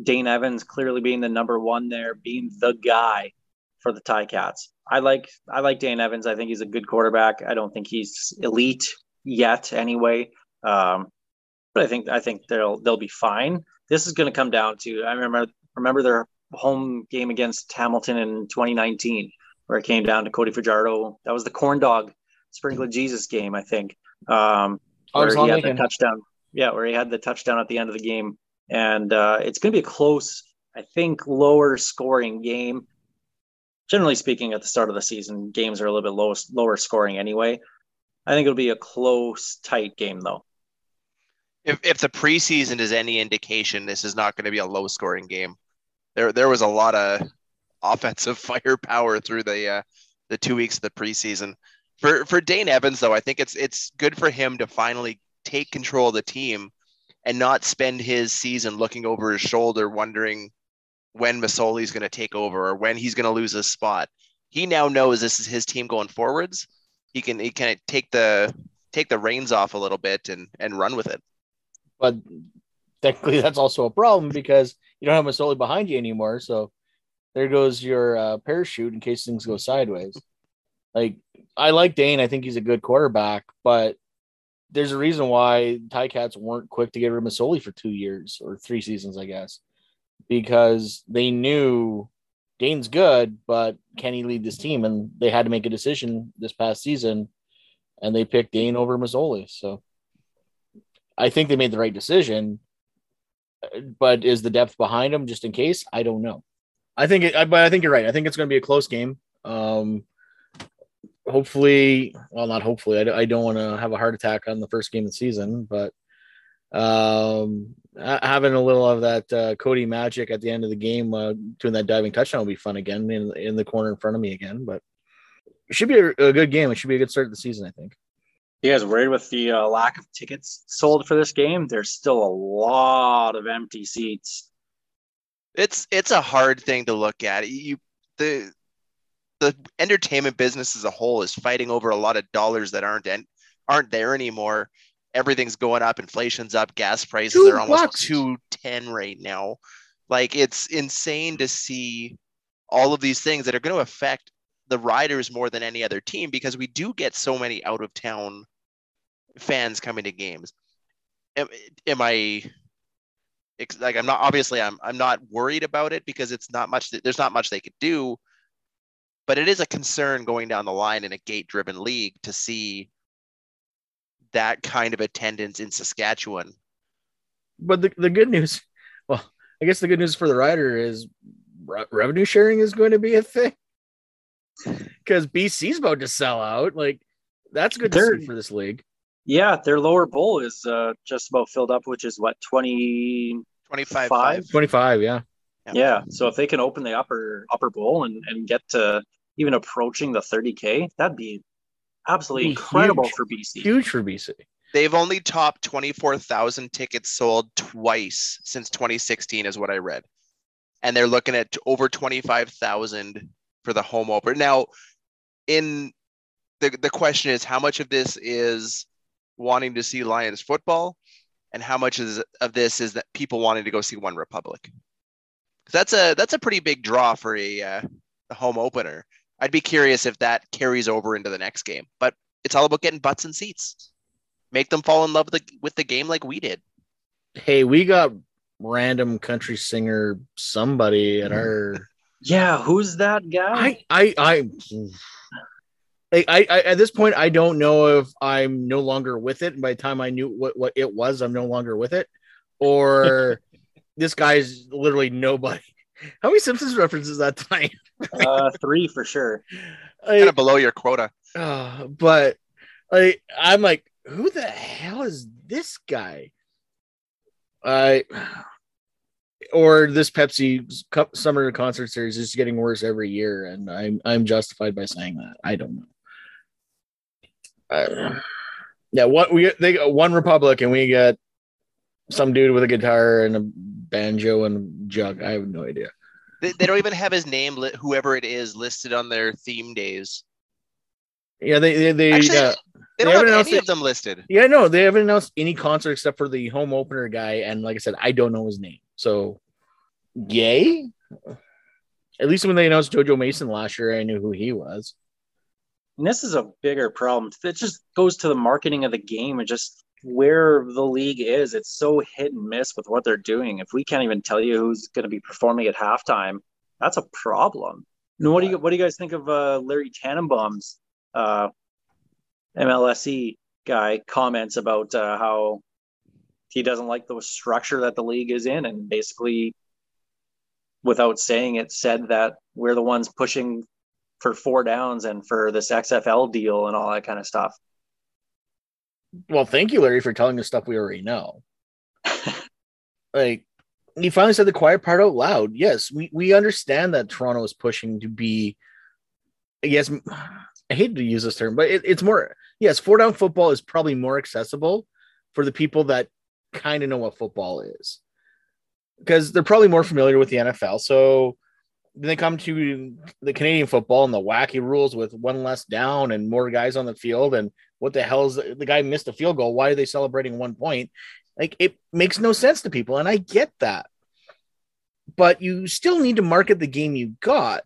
Dane Evans clearly being the number one there, being the guy for the Ticats? I like I like Dane Evans. I think he's a good quarterback. I don't think he's elite yet, anyway. Um, but I think I think they'll they'll be fine. This is going to come down to I remember remember their home game against Hamilton in 2019 where it came down to Cody Fajardo. That was the corn dog sprinkle of Jesus game, I think. Um, where he had the touchdown. Yeah, where he had the touchdown at the end of the game, and uh, it's going to be a close, I think, lower scoring game. Generally speaking, at the start of the season, games are a little bit low, lower scoring anyway. I think it'll be a close, tight game though. If if the preseason is any indication, this is not going to be a low scoring game. There there was a lot of offensive firepower through the uh, the two weeks of the preseason. For for Dane Evans though, I think it's it's good for him to finally take control of the team and not spend his season looking over his shoulder wondering when Masoli's going to take over or when he's going to lose his spot. He now knows this is his team going forwards. He can he can take the take the reins off a little bit and and run with it. But technically, that's also a problem because you don't have Masoli behind you anymore. So there goes your uh, parachute in case things go sideways. Like I like Dane. I think he's a good quarterback, but there's a reason why Ticats weren't quick to get rid of Masoli for two years or three seasons, I guess, because they knew Dane's good, but can he lead this team? And they had to make a decision this past season, and they picked Dane over Masoli. So I think they made the right decision. But is the depth behind him just in case? I don't know. I think it, I- but I think you're right. I think it's going to be a close game. Um, hopefully, well, not hopefully. I, I don't want to have a heart attack on the first game of the season, but um, having a little of that uh, Cody magic at the end of the game, uh, doing that diving touchdown will be fun again in in the corner in front of me again. But it should be a, a good game. It should be a good start to the season. I think. You guys worried with the uh, lack of tickets sold for this game? There's still a lot of empty seats. it's it's a hard thing to look at. You the the entertainment business as a whole is fighting over a lot of dollars that aren't en- aren't there anymore. Everything's going up, inflation's up, gas prices Two are almost bucks. two ten right now. Like it's insane to see all of these things that are going to affect the riders more than any other team because we do get so many out of town fans coming to games. Am, am I like I'm not obviously I'm I'm not worried about it because it's not much there's not much they could do but it is a concern going down the line in a gate driven league to see that kind of attendance in Saskatchewan. but the, the good news well i guess the good news for the rider is re- revenue sharing is going to be a thing because bc's about to sell out like that's good to see for this league Yeah, their lower bowl is uh, just about filled up, which is what 20. 25 Five? 25 yeah Yeah. So if they can open the upper upper bowl and, and get to even approaching the 30K, that'd be absolutely Be incredible huge. for BC. huge for bc They've only topped 24,000 tickets sold twice since 2016 is what I read. And they're looking at over 25,000 for the home opener. Now, in the the question is how much of this is wanting to see Lions football and how much is of this is that people wanting to go see OneRepublic? That's a that's a pretty big draw for a, uh, a home opener. I'd be curious if that carries over into the next game. But it's all about getting butts and seats make them fall in love with the, with the game like we did. hey we got random country singer somebody at mm-hmm. our Yeah. Who's that guy? I, I, I, I, I, I, at this point, I don't know if I'm no longer with it. And by the time I knew what, what it was, I'm no longer with it, or this guy's literally nobody. How many Simpsons references that time? uh, three for sure. I, Kind of below your quota. Uh, but like I'm like, who the hell is this guy? I or this Pepsi Cup Summer Concert Series is getting worse every year, and I'm I'm justified by saying that. I don't know. Uh, yeah, what we they got OneRepublic, and we got some dude with a guitar and a banjo and a jug. I have no idea. They, they don't even have his name, li- whoever it is, listed on their theme days. Yeah, they they, they Actually, yeah. They They don't haven't have any it- of them listed. Yeah, no, they haven't announced any concert except for the home opener guy, and like I said, I don't know his name. So, yay! At least when they announced JoJo Mason last year, I knew who he was. And this is a bigger problem. It just goes to the marketing of the game and just where the league is. It's so hit and miss with what they're doing. If we can't even tell you who's going to be performing at halftime, that's a problem. And what do you what do you guys think of uh, Larry Tannenbaum's uh, MLSE guy comments about uh, how he doesn't like the structure that the league is in, and basically, without saying it, said that we're the ones pushing for four downs and for this XFL deal and all that kind of stuff. Well, thank you, Larry, for telling us stuff we already know. like, he finally said the quiet part out loud. Yes, we we understand that Toronto is pushing to be. Yes, I hate to use this term, but it, it's more. Yes, four down football is probably more accessible for the people that kind of know what football is, because they're probably more familiar with the NFL. So then they come to the Canadian football and the wacky rules with one less down and more guys on the field and what the hell is the guy missed a field goal? Why are they celebrating one point? Like it makes no sense to people, and I get that. But you still need to market the game you got.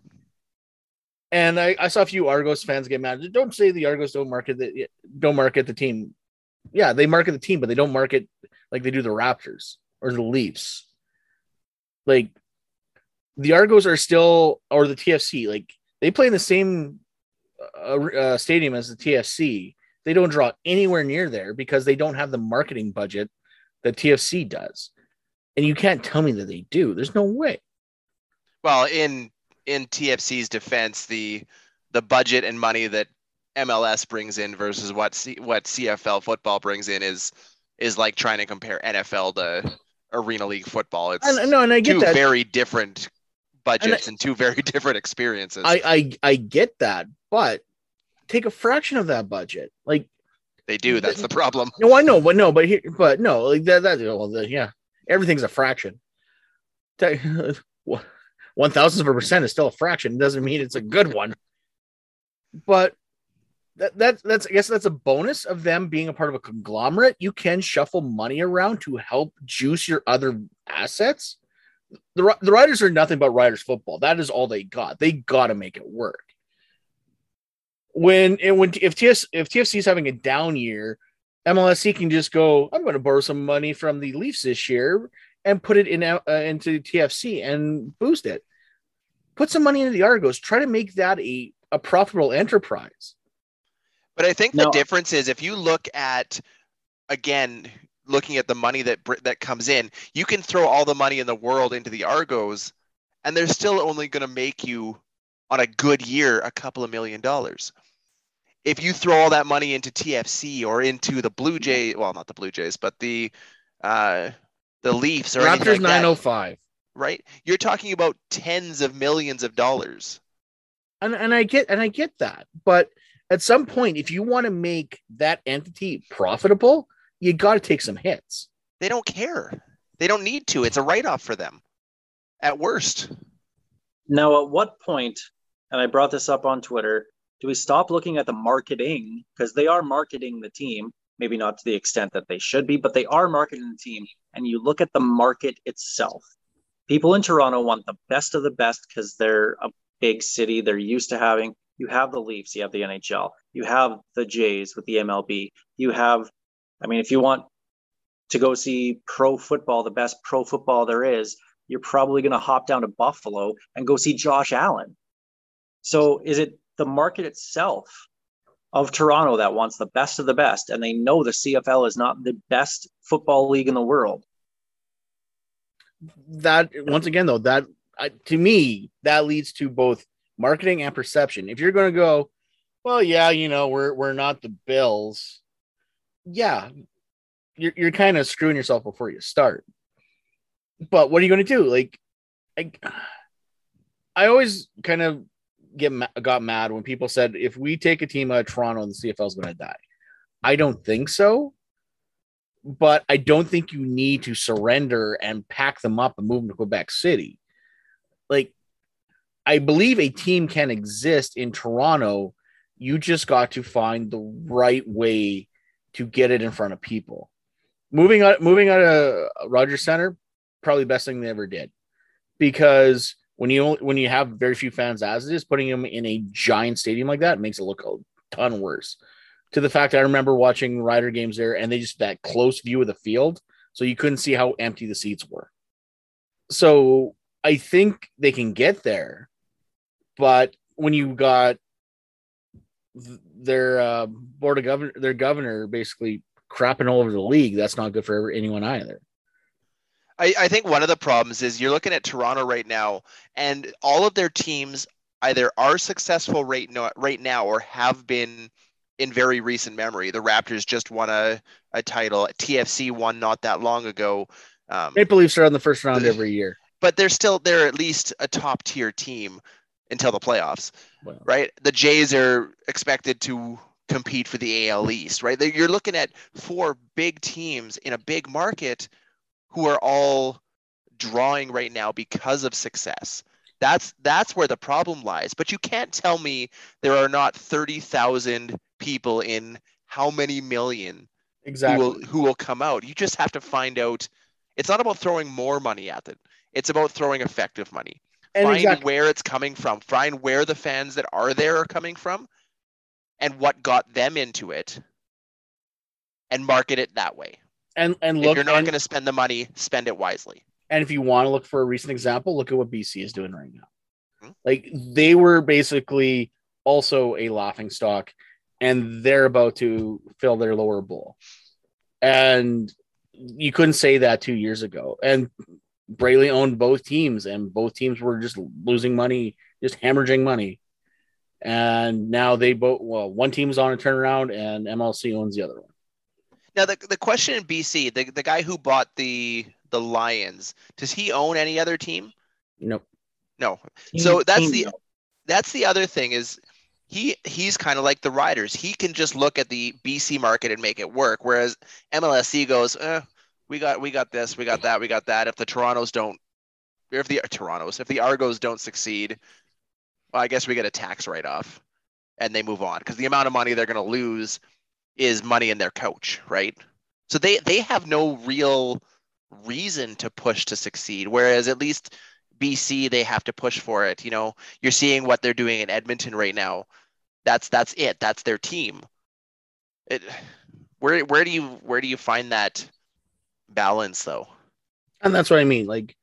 And I, I saw a few Argos fans get mad. Don't say the Argos don't market the don't market the team. Yeah, they market the team, but they don't market like they do the Raptors or the Leafs. Like the Argos are still or the TFC, like they play in the same uh, uh, stadium as the TFC they don't draw anywhere near there because they don't have the marketing budget that TFC does. And you can't tell me that they do. There's no way. Well, in in TFC's defense, the the budget and money that MLS brings in versus what C, what CFL football brings in is is like trying to compare NFL to Arena League football. It's And no, and I get two that. very different budgets and, two very different experiences. I, I I get that, but take a fraction of that budget. Like they do. That's the problem. no, I know, but no, but here, but no, like that. That well, the, yeah, everything's a fraction. One thousandth of a percent is still a fraction. It doesn't mean it's a good one. But that, that that's I guess that's a bonus of them being a part of a conglomerate. You can shuffle money around to help juice your other assets. The the Riders are nothing but Riders football. That is all they got. They got to make it work. When and when if TS if TFC is having a down year, MLSE can just go. I'm going to borrow some money from the Leafs this year and put it in uh, into TFC and boost it. Put some money into the Argos. Try to make that a a profitable enterprise. But I think No. the difference is if you look at again looking at the money that that comes in, you can throw all the money in the world into the Argos, and they're still only going to make you on a good year a couple of million dollars. If you throw all that money into TFC or into the Blue Jays, well, not the Blue Jays, but the uh, the Leafs or Raptors like that, 905. right? You're talking about tens of millions of dollars. and and I get and I get that, but at some point, if you want to make that entity profitable, you got to take some hits. They don't care. They don't need to. It's a write off for them at worst. Now, at what point, and I brought this up on Twitter, do we stop looking at the marketing? Because they are marketing the team, maybe not to the extent that they should be, but they are marketing the team. And you look at the market itself. People in Toronto want the best of the best because they're a big city. They're used to having, you have the Leafs, you have the NHL, you have the Jays with the MLB, you have, I mean, if you want to go see pro football, the best pro football there is, you're probably going to hop down to Buffalo and go see Josh Allen. So is it the market itself of Toronto that wants the best of the best and they know the CFL is not the best football league in the world? That once again, though, that uh, to me that leads to both marketing and perception. If you're going to go, well, yeah, you know, we're we're not the Bills. Yeah, you're you're kind of screwing yourself before you start. But what are you going to do? Like, I, I always kind of get got mad when people said if we take a team out of Toronto, the CFL is going to die. I don't think so. But I don't think you need to surrender and pack them up and move them to Quebec City. Like, I believe a team can exist in Toronto. You just got to find the right way to get it in front of people. Moving on, moving out of Rogers Center, probably the best thing they ever did, because when you only, when you have very few fans as it is, putting them in a giant stadium like that makes it look a ton worse. To the fact I remember watching Rider games there, and they just that close view of the field, so you couldn't see how empty the seats were. So I think they can get there, but when you got their uh, board of governor, their governor basically crapping all over the league, that's not good for anyone either. I, I think one of the problems is you're looking at Toronto right now, and all of their teams either are successful right now, right now or have been in very recent memory. The Raptors just won a, a title. TFC won not that long ago. Um, Maple Leafs are on the first round every year. but they're still they're at least a top tier team until the playoffs, Right? The Jays are expected to compete for the AL East, right? You're looking at four big teams in a big market who are all drawing right now because of success. That's that's where the problem lies. But you can't tell me there are not 30,000 people in how many million who exactly. will who will come out. You just have to find out. It's not about throwing more money at it. It's about throwing effective money. And find exactly. where it's coming from. Find where the fans that are there are coming from, and what got them into it, and market it that way. and and look, if you're not going to spend the money, spend it wisely. and if you want to look for a recent example, look at what BC is doing right now. Hmm. Like they were basically also a laughing stock, and they're about to fill their lower bowl. And you couldn't say that two years ago. And Braley owned both teams, and both teams were just losing money, just hemorrhaging money. And now they both well, one team's on a turnaround, and MLC owns the other one. Now the the question in BC, the the guy who bought the the Lions, does he own any other team? Nope. No. So that's the deal. that's the other thing is he he's kind of like the riders. He can just look at the BC market and make it work. Whereas MLSE goes, eh, we got we got this, we got that, we got that. If the Torontos don't, if the Torontos, if the Argos don't succeed, well, I guess we get a tax write off, and they move on because the amount of money they're going to lose is money in their coach, right? So they they have no real reason to push to succeed. Whereas at least BC they have to push for it. You know, you're seeing what they're doing in Edmonton right now. That's that's it. That's their team. It where where do you where do you find that balance though? And that's what I mean. Like,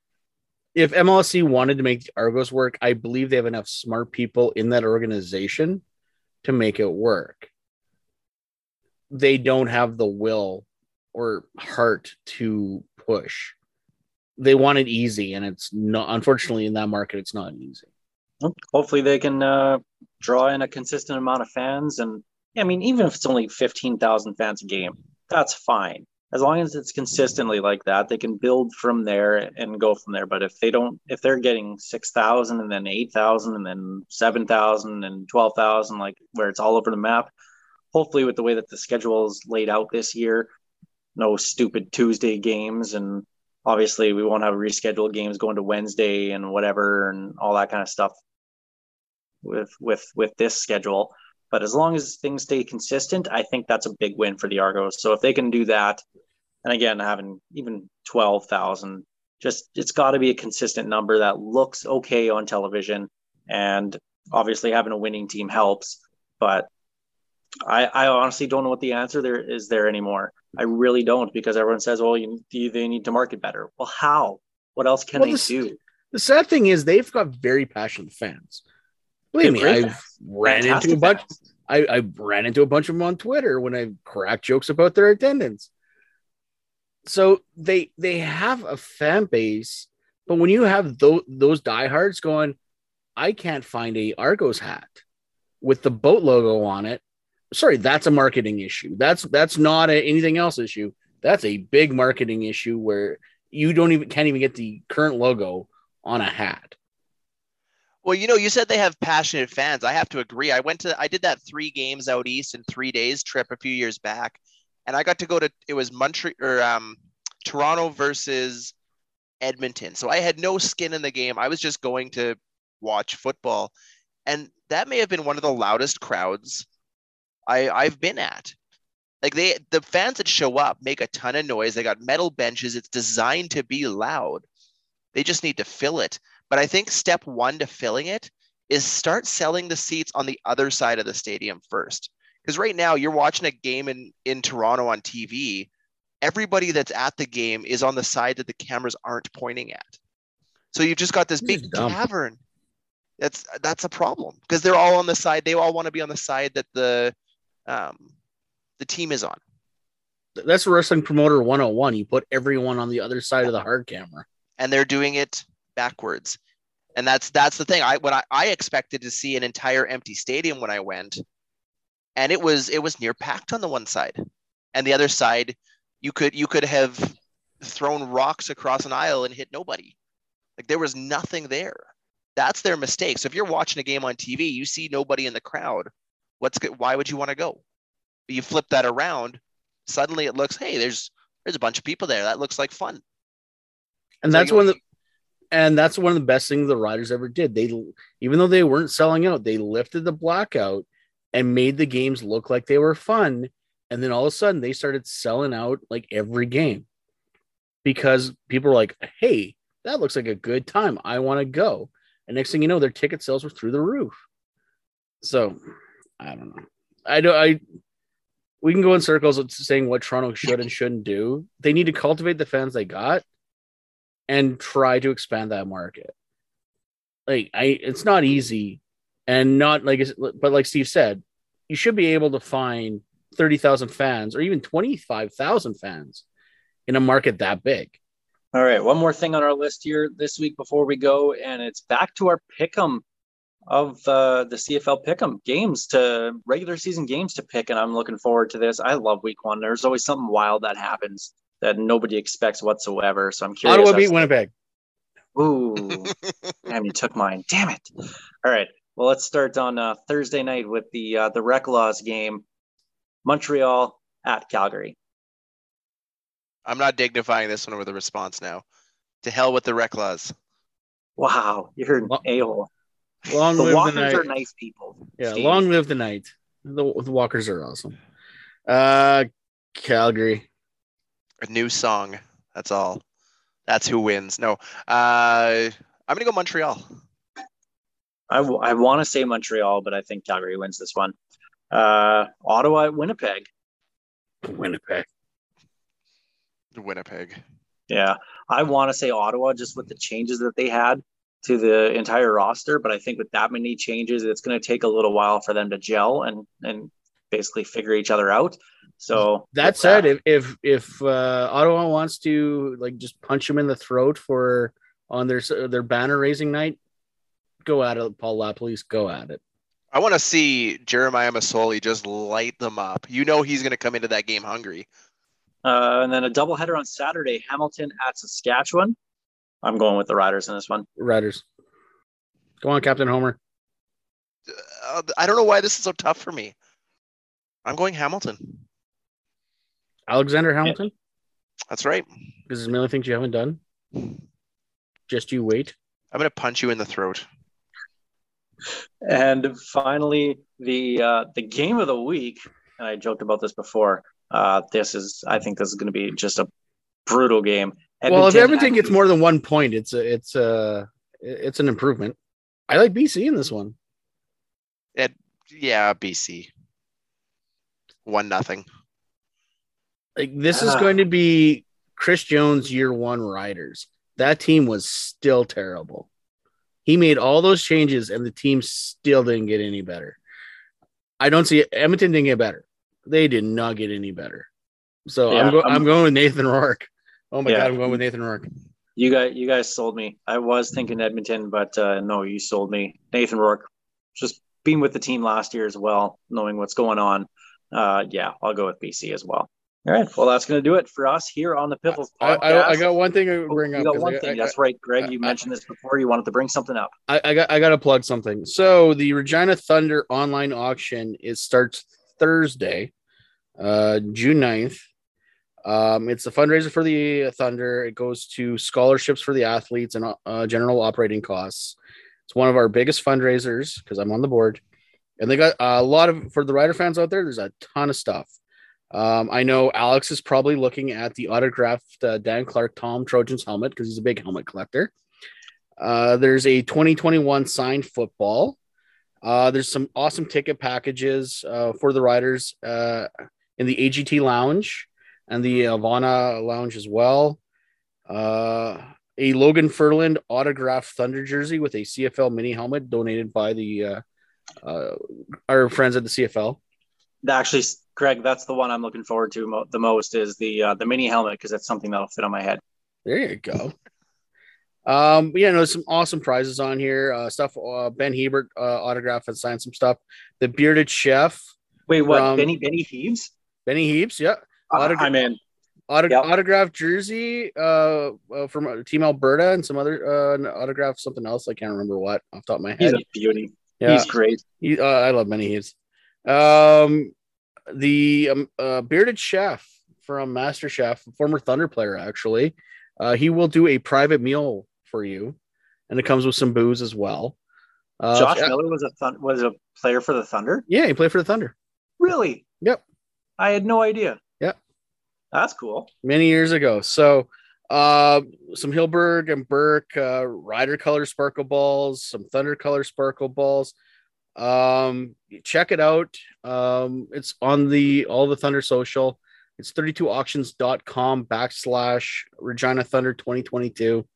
if MLSE wanted to make the Argos work, I believe they have enough smart people in that organization to make it work. They don't have the will or heart to push. They want it easy, and it's not. Unfortunately, in that market, it's not easy. Hopefully, they can uh, draw in a consistent amount of fans, and I mean, even if it's only fifteen thousand fans a game, that's fine. As long as it's consistently like that, they can build from there and go from there. But if they don't, if they're getting six thousand and then eight thousand and then seven thousand and twelve thousand, like where it's all over the map, hopefully, with the way that the schedule is laid out this year, no stupid Tuesday games and obviously we won't have rescheduled games going to Wednesday and whatever and all that kind of stuff with with with this schedule. But as long as things stay consistent, I think that's a big win for the Argos. So if they can do that, and again having even twelve thousand, just it's got to be a consistent number that looks okay on television, and obviously having a winning team helps. But I, I honestly don't know what the answer there is there anymore. I really don't because everyone says, "Well, you, they need to market better." Well, how? What else can Well, they this- do? The sad thing is, they've got very passionate fans. Believe me, I've fans. ran into a bunch. I, I ran into a bunch of them on Twitter when I cracked jokes about their attendance. So they they have a fan base, but when you have those those diehards going, I can't find a Argos hat. with the boat logo on it. Sorry, that's a marketing issue. That's that's not a, anything else issue. That's a big marketing issue where you don't even can't even get the current logo on a hat. Well, you know, you said they have passionate fans. I have to agree. I went to, I did that three games out east in three days trip a few years back, and I got to go to it was Montreal or um, Toronto versus Edmonton. So I had no skin in the game. I was just going to watch football, and that may have been one of the loudest crowds I I've been at. Like they, the fans that show up make a ton of noise. They got metal benches. It's designed to be loud. They just need to fill it. But I think step one to filling it is start selling the seats on the other side of the stadium first. Because right now you're watching a game in, in Toronto on TV. Everybody that's at the game is on the side that the cameras aren't pointing at. So you've just got this This big cavern. That's that's a problem because they're all on the side. They all want to be on the side that the um, the team is on. That's wrestling promoter 101. You put everyone on the other side of the hard camera. and they're doing it backwards. And that's that's the thing. I when I, I expected to see an entire empty stadium when I went, and it was it was near packed on the one side, and the other side, you could you could have thrown rocks across an aisle and hit nobody. Like there was nothing there. That's their mistake. So if you're watching a game on TV, you see nobody in the crowd. What's good? Why would you want to go? But you flip that around, suddenly it looks, hey, there's there's a bunch of people there. That looks like fun. And So that's one of the and that's one of the best things the Riders ever did. They even though they weren't selling out, they lifted the blackout and made the games look like they were fun. And then all of a sudden they started selling out like every game because people were like, hey, that looks like a good time. I want to go. And next thing you know, their ticket sales were through the roof. So I don't know. I don't I we can go in circles saying what Toronto should and shouldn't do. They need to cultivate the fans they got and try to expand that market. Like I it's not easy and not like but like Steve said, you should be able to find 30,000 fans or even 25,000 fans in a market that big. All right, one more thing on our list here this week before we go, and it's back to our pick'em of uh, the CFL pick'em games to regular season games to pick, and I'm looking forward to this. I love Week One. There's always something wild that happens that nobody expects whatsoever. So I'm curious. Ottawa beat Winnipeg. Ooh, damn! You took mine. Damn it! All right. Well, let's start on uh, Thursday night with the uh, the Reklaws game, Montreal at Calgary. I'm not dignifying this one with a response now. To hell with the Reklaws. Wow, you're an a hole. Long The live the Walkers night. are nice people. Yeah, Steve. long live the night. The, the Walkers are awesome. Uh Calgary. A new song. That's all. That's who wins. No. Uh I'm gonna go Montreal. I, w- I want to say Montreal, but I think Calgary wins this one. Uh, Ottawa at Winnipeg. Winnipeg. Winnipeg. Yeah, I want to say Ottawa just with the changes that they had to the entire roster, but I think with that many changes, it's going to take a little while for them to gel and and basically figure each other out. So That with said, if if if uh, Ottawa wants to like just punch him in the throat for on their their banner raising night, go at it, Paul LaPolice. Go at it. I want to see Jeremiah Masoli just light them up. You know he's gonna come into that game hungry. uh, and then a doubleheader on Saturday, Hamilton at Saskatchewan. I'm going with the Riders in this one. Riders. Go on, Captain Homer. Uh, I don't know why this is so tough for me. I'm going Hamilton. Alexander Hamilton. That's right. This is many things you haven't done. Just you wait. I'm gonna punch you in the throat. And finally, the uh, the game of the week, and I joked about this before. Uh, this is, I think, this is going to be just a brutal game. well, if Edmonton Edmonton gets more than one point, it's a it's a it's an improvement. I like BC in this one. It, Yeah, BC. One nothing. Like this is Ah. going to be Chris Jones year one riders. That team was still terrible. He made all those changes and the team still didn't get any better. I don't see Edmonton didn't get better. They did not get any better. So Yeah, I'm, go- I'm- I'm going with Nathan Rourke. Oh my Yeah. god, I'm going with Nathan Rourke. You guys, you guys sold me. I was thinking Edmonton, but uh, no, you sold me. Nathan Rourke, just being with the team last year as well, knowing what's going on. Uh, yeah, I'll go with BC as well. All right. Well, that's going to do it for us here on the Piffles I, podcast. I, I got one thing to Oh, bring you up. got 'cause one I- thing. I- That's right, Greg. You I- mentioned this before. You wanted to bring something up. I, I got I got to plug something. So the Regina Thunder online auction it starts Thursday, uh, June 9th. Um, it's a fundraiser for the Thunder. It goes to scholarships for the athletes and uh, general operating costs. It's one of our biggest fundraisers because I'm on the board, and they got a lot of for the rider fans out there. There's a ton of stuff. Um, I know Alex is probably looking at the autographed uh, Dan Clark Tom Trojans helmet because he's a big helmet collector. Uh, there's a 2021 signed football. Uh, there's some awesome ticket packages uh, for the riders uh, in the AGT Lounge and the Avana Lounge as well. Uh, a Logan Ferland autographed Thunder jersey with a CFL mini helmet donated by the our friends at the CFL. Actually, Greg, that's the one I'm looking forward to mo- the most is the uh, the mini helmet because that's something that'll fit on my head. There you go. Um, yeah, no, some awesome prizes on here. Uh, stuff. Uh, ben Hebert uh, autograph and signed some stuff. The bearded chef, Wait, what? From- Benny Benny Heaves? Benny Heaps. Yeah, Uh, Autograph- I'm in. Auto- Yep. autograph jersey uh, uh, from uh, Team Alberta and some other uh, autograph something else. I can't remember what off the top of my He's head. a beauty. Yeah, He's great. he, uh, I love Benny Heaps. Um, the um, uh, bearded chef from Master Chef, former Thunder player actually. Uh, he will do a private meal for you, and it comes with some booze as well. Uh, Josh yeah, Miller was a thun- was a player for the Thunder. yeah, he played for the Thunder Really? Yep. I had no idea. Yep. That's cool. many years ago. So, uh, some Hillberg and Berk uh, Rider color sparkle balls, some Thunder color sparkle balls. Um, check it out. Um, it's on the all the Thunder social. It's 32auctions.com backslash Regina Thunder 2022.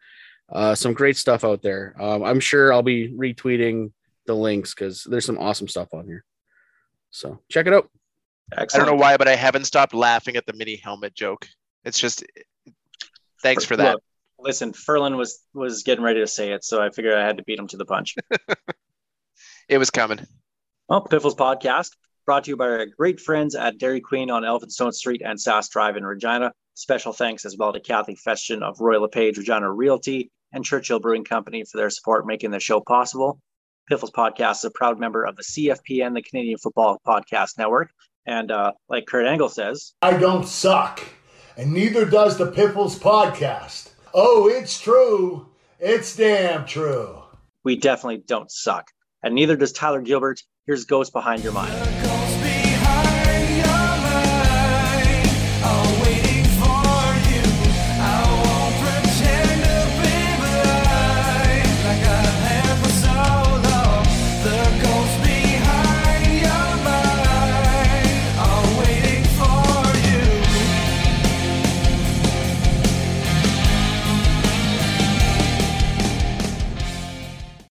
Uh, some great stuff out there. Um, I'm sure I'll be retweeting the links because there's some awesome stuff on here. So check it out. I don't know why, but I haven't stopped laughing at the mini helmet joke. It's just thanks for that. Look, listen, Furlan was was getting ready to say it, so I figured I had to beat him to the punch. It was coming. Well, Piffles Podcast brought to you by our great friends at Dairy Queen on Elphinstone Street and Sask Drive in Regina. Special thanks as well to Kathy Festian of Royal LePage Regina Realty and Churchill Brewing Company for their support making the show possible. Piffles Podcast is a proud member of the CFPN, the Canadian Football Podcast Network. And uh, like Kurt Angle says, I don't suck, and neither does the Piffles podcast. Oh, it's true. It's damn true. we definitely don't suck. And neither does Tyler Gilbert. Here's Ghost Behind Your Mind.